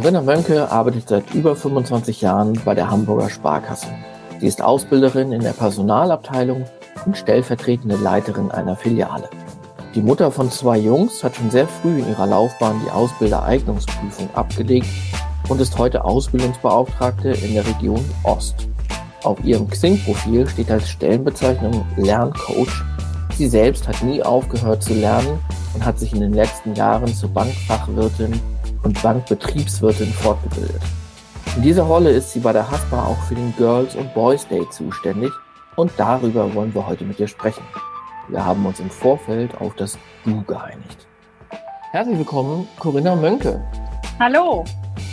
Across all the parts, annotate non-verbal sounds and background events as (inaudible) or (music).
Corinna Mönke arbeitet seit über 25 Jahren bei der Hamburger Sparkasse. Sie ist Ausbilderin in der Personalabteilung und stellvertretende Leiterin einer Filiale. Die Mutter von zwei Jungs hat schon sehr früh in ihrer Laufbahn die Ausbildereignungsprüfung abgelegt und ist heute Ausbildungsbeauftragte in der Region Ost. Auf ihrem Xing-Profil steht als Stellenbezeichnung Lerncoach. Sie selbst hat nie aufgehört zu lernen und hat sich in den letzten Jahren zur Bankfachwirtin und Bankbetriebswirtin fortgebildet. In dieser Rolle ist sie bei der HASPA auch für den Girls und Boys Day zuständig und darüber wollen wir heute mit ihr sprechen. Wir haben uns im Vorfeld auf das Du geeinigt. Herzlich willkommen, Corinna Mönke. Hallo.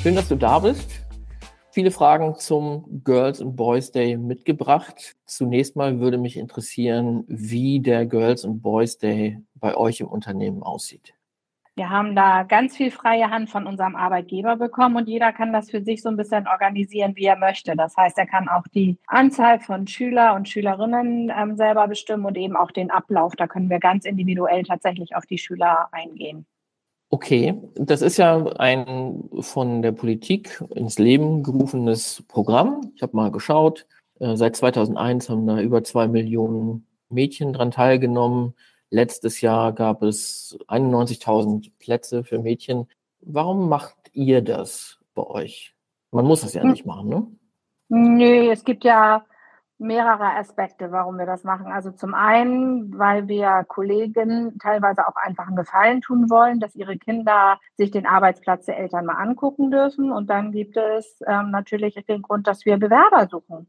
Schön, dass du da bist. Viele Fragen zum Girls and Boys Day mitgebracht. Zunächst mal würde mich interessieren, wie der Girls and Boys Day bei euch im Unternehmen aussieht. Wir haben da ganz viel freie Hand von unserem Arbeitgeber bekommen und jeder kann das für sich so ein bisschen organisieren, wie er möchte. Das heißt, er kann auch die Anzahl von Schüler und Schülerinnen ähm, selber bestimmen und eben auch den Ablauf. Da können wir ganz individuell tatsächlich auf die Schüler eingehen. Okay, das ist ja ein von der Politik ins Leben gerufenes Programm. Ich habe mal geschaut. Äh, seit 2001 haben da über zwei Millionen Mädchen dran teilgenommen. Letztes Jahr gab es 91.000 Plätze für Mädchen. Warum macht ihr das bei euch? Man muss es ja hm. nicht machen, ne? Nö, es gibt ja mehrere Aspekte, warum wir das machen. Also zum einen, weil wir Kollegen teilweise auch einfach einen Gefallen tun wollen, dass ihre Kinder sich den Arbeitsplatz der Eltern mal angucken dürfen. Und dann gibt es ähm, natürlich den Grund, dass wir Bewerber suchen.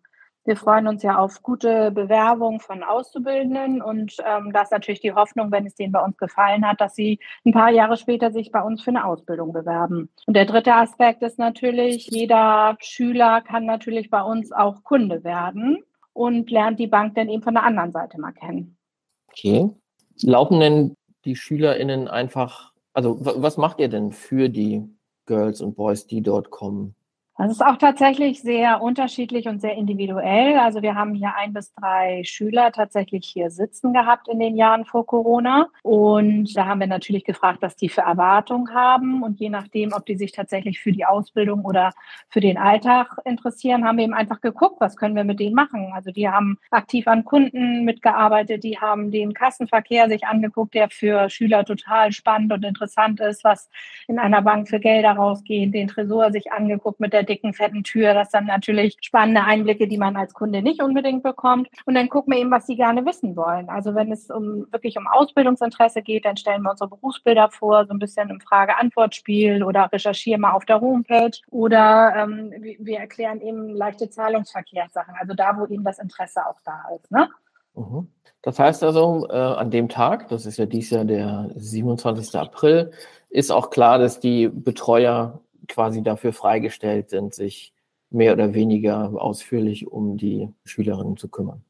Wir freuen uns ja auf gute Bewerbungen von Auszubildenden und ähm, das ist natürlich die Hoffnung, wenn es denen bei uns gefallen hat, dass sie ein paar Jahre später sich bei uns für eine Ausbildung bewerben. Und der dritte Aspekt ist natürlich, jeder Schüler kann natürlich bei uns auch Kunde werden und lernt die Bank dann eben von der anderen Seite mal kennen. Okay. Laufen denn die SchülerInnen einfach, also was macht ihr denn für die Girls und Boys, die dort kommen? Das ist auch tatsächlich sehr unterschiedlich und sehr individuell. Also wir haben hier ein bis drei Schüler tatsächlich hier sitzen gehabt in den Jahren vor Corona. Und da haben wir natürlich gefragt, was die für Erwartungen haben. Und je nachdem, ob die sich tatsächlich für die Ausbildung oder für den Alltag interessieren, haben wir eben einfach geguckt, was können wir mit denen machen. Also die haben aktiv an Kunden mitgearbeitet, die haben den Kassenverkehr sich angeguckt, der für Schüler total spannend und interessant ist, was in einer Bank für Gelder rausgeht, den Tresor sich angeguckt mit der dicken, fetten Tür. Das sind natürlich spannende Einblicke, die man als Kunde nicht unbedingt bekommt. Und dann gucken wir eben, was sie gerne wissen wollen. Also wenn es um wirklich um Ausbildungsinteresse geht, dann stellen wir unsere Berufsbilder vor, so ein bisschen im Frage-Antwort-Spiel oder recherchieren mal auf der Homepage. Oder ähm, wir erklären eben leichte Zahlungsverkehrssachen, also da, wo eben das Interesse auch da ist. Ne? Mhm. Das heißt also, äh, an dem Tag, das ist ja dieses Jahr der 27. April, ist auch klar, dass die Betreuer quasi dafür freigestellt sind, sich mehr oder weniger ausführlich um die Schülerinnen zu kümmern.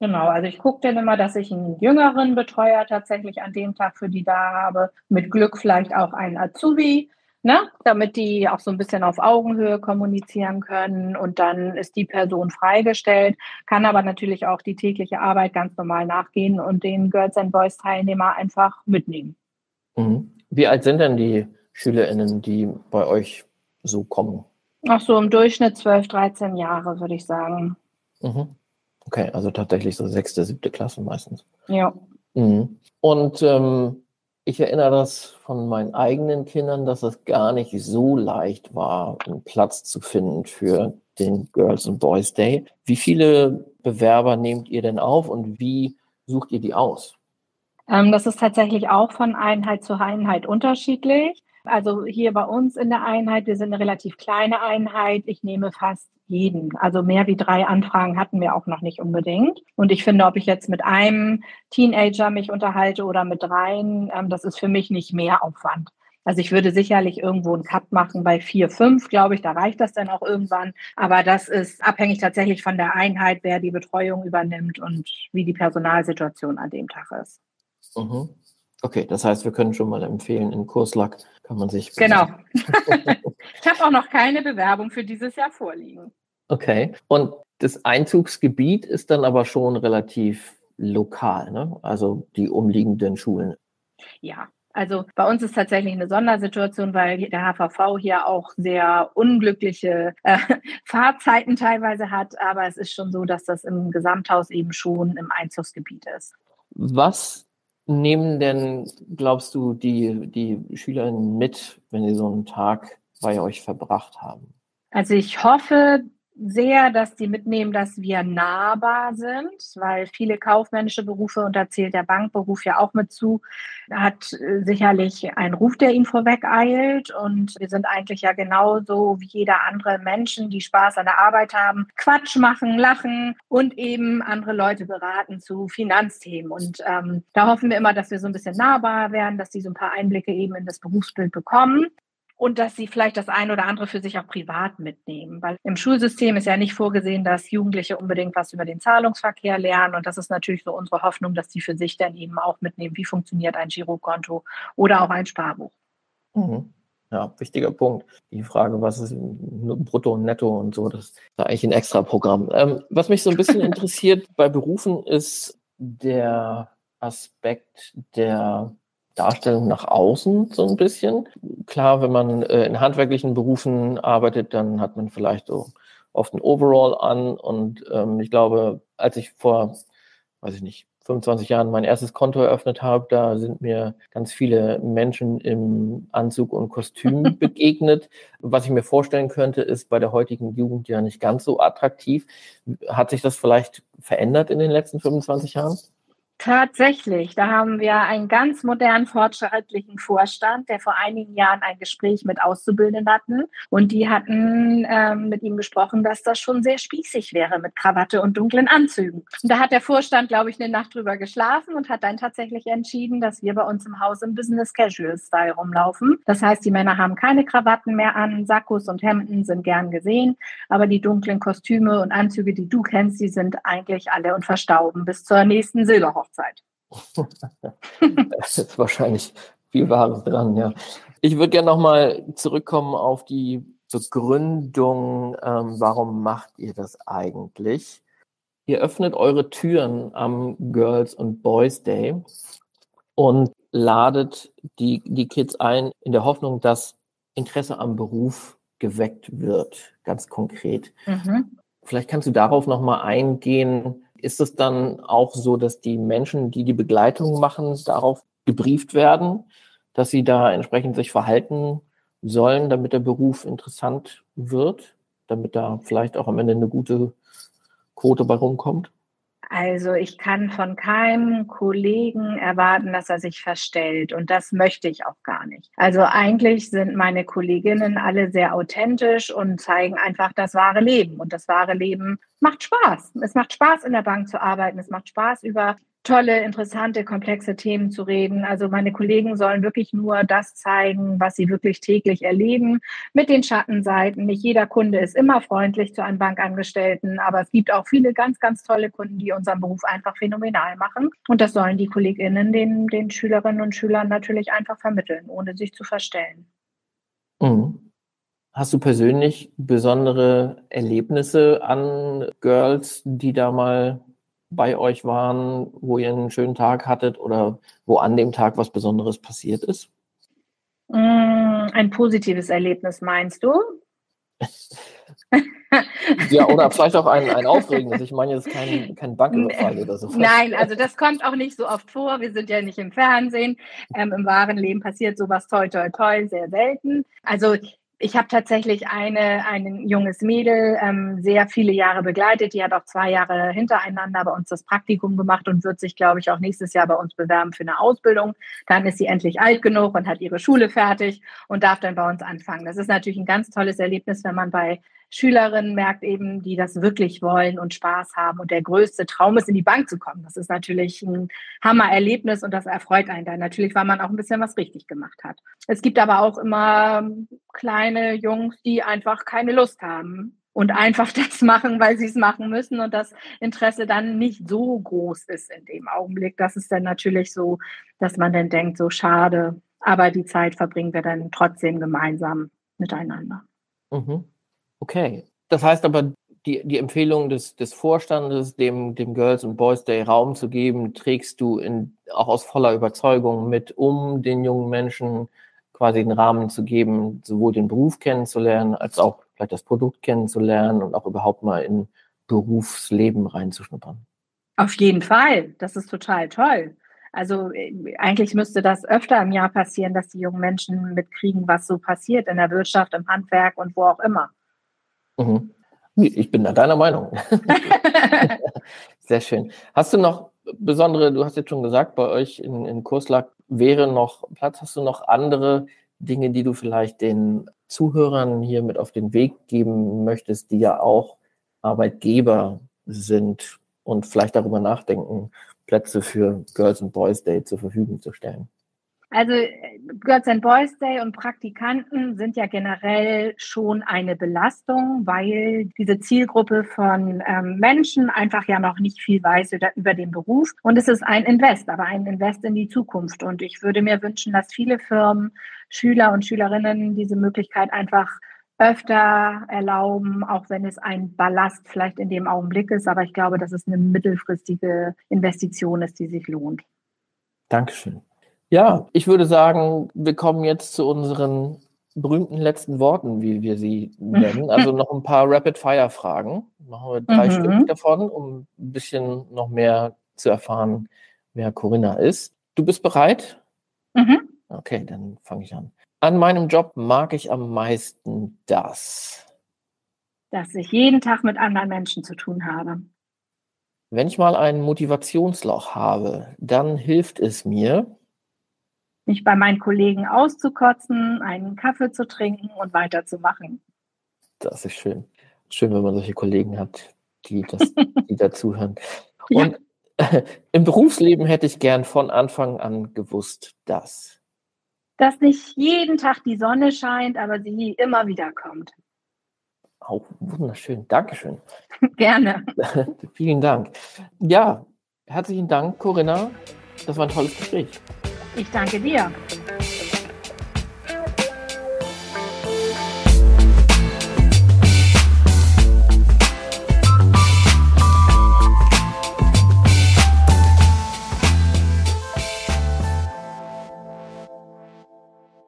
Genau, also ich gucke dann immer, dass ich einen jüngeren Betreuer tatsächlich an dem Tag für die da habe. Mit Glück vielleicht auch einen Azubi, ne? damit die auch so ein bisschen auf Augenhöhe kommunizieren können. Und dann ist die Person freigestellt, kann aber natürlich auch die tägliche Arbeit ganz normal nachgehen und den Girls and Boys Teilnehmer einfach mitnehmen. Mhm. Wie alt sind denn die SchülerInnen, die bei euch so kommen? Ach so, im Durchschnitt 12, 13 Jahre, würde ich sagen. Mhm. Okay, also tatsächlich so sechste, siebte Klasse meistens. Ja. Mhm. Und ähm, ich erinnere das von meinen eigenen Kindern, dass es gar nicht so leicht war, einen Platz zu finden für den Girls and Boys Day. Wie viele Bewerber nehmt ihr denn auf und wie sucht ihr die aus? Ähm, das ist tatsächlich auch von Einheit zu Einheit unterschiedlich. Also hier bei uns in der Einheit, wir sind eine relativ kleine Einheit. Ich nehme fast jeden. Also mehr wie drei Anfragen hatten wir auch noch nicht unbedingt. Und ich finde, ob ich jetzt mit einem Teenager mich unterhalte oder mit dreien, ähm, das ist für mich nicht mehr Aufwand. Also ich würde sicherlich irgendwo einen Cut machen bei vier, fünf, glaube ich, da reicht das dann auch irgendwann. Aber das ist abhängig tatsächlich von der Einheit, wer die Betreuung übernimmt und wie die Personalsituation an dem Tag ist. Mhm. Okay, das heißt, wir können schon mal empfehlen, in Kurslack kann man sich. Genau. (laughs) ich habe auch noch keine Bewerbung für dieses Jahr vorliegen. Okay. Und das Einzugsgebiet ist dann aber schon relativ lokal, ne? Also die umliegenden Schulen. Ja, Also bei uns ist tatsächlich eine Sondersituation, weil der HVV hier auch sehr unglückliche äh, (laughs) Fahrzeiten teilweise hat. Aber es ist schon so, dass das im Gesamthaus eben schon im Einzugsgebiet ist. Was nehmen denn, glaubst du, die, die Schülerinnen mit, wenn sie so einen Tag bei euch verbracht haben? Also ich hoffe, sehr, dass die mitnehmen, dass wir nahbar sind, weil viele kaufmännische Berufe, und da zählt der Bankberuf ja auch mit zu, hat äh, sicherlich einen Ruf, der ihm vorweg eilt. Und wir sind eigentlich ja genauso wie jeder andere Menschen, die Spaß an der Arbeit haben, Quatsch machen, lachen und eben andere Leute beraten zu Finanzthemen. Und ähm, da hoffen wir immer, dass wir so ein bisschen nahbar werden, dass die so ein paar Einblicke eben in das Berufsbild bekommen und dass sie vielleicht das eine oder andere für sich auch privat mitnehmen. Weil im Schulsystem ist ja nicht vorgesehen, dass Jugendliche unbedingt was über den Zahlungsverkehr lernen. Und das ist natürlich so unsere Hoffnung, dass die für sich dann eben auch mitnehmen, wie funktioniert ein Girokonto oder auch ein Sparbuch. Mhm. Ja, wichtiger Punkt. Die Frage, was ist Brutto und Netto und so, das ist eigentlich ein extra Programm. Ähm, was mich so ein bisschen (laughs) interessiert bei Berufen ist der Aspekt der Darstellung nach außen so ein bisschen. Klar, wenn man äh, in handwerklichen Berufen arbeitet, dann hat man vielleicht so oft ein Overall an. Und ähm, ich glaube, als ich vor, weiß ich nicht, 25 Jahren mein erstes Konto eröffnet habe, da sind mir ganz viele Menschen im Anzug und Kostüm (laughs) begegnet. Was ich mir vorstellen könnte, ist bei der heutigen Jugend ja nicht ganz so attraktiv. Hat sich das vielleicht verändert in den letzten 25 Jahren? Tatsächlich, da haben wir einen ganz modernen, fortschrittlichen Vorstand, der vor einigen Jahren ein Gespräch mit Auszubildenden hatten. Und die hatten ähm, mit ihm gesprochen, dass das schon sehr spießig wäre mit Krawatte und dunklen Anzügen. Und da hat der Vorstand, glaube ich, eine Nacht drüber geschlafen und hat dann tatsächlich entschieden, dass wir bei uns im Haus im Business Casual Style rumlaufen. Das heißt, die Männer haben keine Krawatten mehr an, Sakkos und Hemden sind gern gesehen, aber die dunklen Kostüme und Anzüge, die du kennst, die sind eigentlich alle und verstauben bis zur nächsten Silberhochzeit. Hochzeit. (laughs) das ist wahrscheinlich viel Wahres dran, ja. Ich würde gerne nochmal zurückkommen auf die Begründung, ähm, warum macht ihr das eigentlich? Ihr öffnet eure Türen am Girls und Boys Day und ladet die, die Kids ein in der Hoffnung, dass Interesse am Beruf geweckt wird, ganz konkret. Mhm. Vielleicht kannst du darauf nochmal eingehen, ist es dann auch so, dass die Menschen, die die Begleitung machen, darauf gebrieft werden, dass sie da entsprechend sich verhalten sollen, damit der Beruf interessant wird, damit da vielleicht auch am Ende eine gute Quote bei rumkommt? Also ich kann von keinem Kollegen erwarten, dass er sich verstellt und das möchte ich auch gar nicht. Also eigentlich sind meine Kolleginnen alle sehr authentisch und zeigen einfach das wahre Leben und das wahre Leben macht Spaß. Es macht Spaß in der Bank zu arbeiten, es macht Spaß über tolle, interessante, komplexe Themen zu reden. Also meine Kollegen sollen wirklich nur das zeigen, was sie wirklich täglich erleben, mit den Schattenseiten. Nicht jeder Kunde ist immer freundlich zu einem Bankangestellten, aber es gibt auch viele ganz, ganz tolle Kunden, die unseren Beruf einfach phänomenal machen. Und das sollen die KollegInnen den, den Schülerinnen und Schülern natürlich einfach vermitteln, ohne sich zu verstellen. Mhm. Hast du persönlich besondere Erlebnisse an Girls, die da mal bei euch waren, wo ihr einen schönen Tag hattet oder wo an dem Tag was Besonderes passiert ist? Mm, ein positives Erlebnis meinst du? (laughs) ja, oder vielleicht auch ein, ein (laughs) aufregendes. Ich meine jetzt kein, kein Banküberfall oder so. Nein, also das kommt auch nicht so oft vor. Wir sind ja nicht im Fernsehen. Ähm, Im wahren Leben passiert sowas toll, toll, toll, sehr selten. Also ich habe tatsächlich eine, ein junges Mädel ähm, sehr viele Jahre begleitet. Die hat auch zwei Jahre hintereinander bei uns das Praktikum gemacht und wird sich, glaube ich, auch nächstes Jahr bei uns bewerben für eine Ausbildung. Dann ist sie endlich alt genug und hat ihre Schule fertig und darf dann bei uns anfangen. Das ist natürlich ein ganz tolles Erlebnis, wenn man bei Schülerinnen merkt eben, die das wirklich wollen und Spaß haben. Und der größte Traum ist, in die Bank zu kommen. Das ist natürlich ein Hammererlebnis und das erfreut einen dann natürlich, weil man auch ein bisschen was richtig gemacht hat. Es gibt aber auch immer kleine Jungs, die einfach keine Lust haben und einfach (laughs) das machen, weil sie es machen müssen und das Interesse dann nicht so groß ist in dem Augenblick. Das ist dann natürlich so, dass man dann denkt, so schade, aber die Zeit verbringen wir dann trotzdem gemeinsam miteinander. Mhm. Okay. Das heißt aber, die, die Empfehlung des, des Vorstandes, dem, dem Girls and Boys Day Raum zu geben, trägst du in, auch aus voller Überzeugung mit, um den jungen Menschen quasi den Rahmen zu geben, sowohl den Beruf kennenzulernen, als auch vielleicht das Produkt kennenzulernen und auch überhaupt mal in Berufsleben reinzuschnuppern. Auf jeden Fall. Das ist total toll. Also äh, eigentlich müsste das öfter im Jahr passieren, dass die jungen Menschen mitkriegen, was so passiert in der Wirtschaft, im Handwerk und wo auch immer. Mhm. Ich bin da deiner Meinung. (laughs) Sehr schön. Hast du noch besondere, du hast jetzt schon gesagt, bei euch in, in Kurslack wäre noch Platz. Hast du noch andere Dinge, die du vielleicht den Zuhörern hier mit auf den Weg geben möchtest, die ja auch Arbeitgeber sind und vielleicht darüber nachdenken, Plätze für Girls and Boys Day zur Verfügung zu stellen? Also Girls and Boys Day und Praktikanten sind ja generell schon eine Belastung, weil diese Zielgruppe von ähm, Menschen einfach ja noch nicht viel weiß über, über den Beruf. Und es ist ein Invest, aber ein Invest in die Zukunft. Und ich würde mir wünschen, dass viele Firmen, Schüler und Schülerinnen diese Möglichkeit einfach öfter erlauben, auch wenn es ein Ballast vielleicht in dem Augenblick ist. Aber ich glaube, dass es eine mittelfristige Investition ist, die sich lohnt. Dankeschön. Ja, ich würde sagen, wir kommen jetzt zu unseren berühmten letzten Worten, wie wir sie (laughs) nennen. Also noch ein paar Rapid-Fire-Fragen. Machen wir drei mhm. Stück davon, um ein bisschen noch mehr zu erfahren, wer Corinna ist. Du bist bereit? Mhm. Okay, dann fange ich an. An meinem Job mag ich am meisten das. Dass ich jeden Tag mit anderen Menschen zu tun habe. Wenn ich mal ein Motivationsloch habe, dann hilft es mir, mich bei meinen Kollegen auszukotzen, einen Kaffee zu trinken und weiterzumachen. Das ist schön. Schön, wenn man solche Kollegen hat, die, das, (laughs) die dazuhören. Und ja. (laughs) im Berufsleben hätte ich gern von Anfang an gewusst, dass. Dass nicht jeden Tag die Sonne scheint, aber sie immer wieder kommt. Auch wunderschön. Dankeschön. (laughs) Gerne. Vielen Dank. Ja, herzlichen Dank, Corinna. Das war ein tolles Gespräch. Ich danke dir.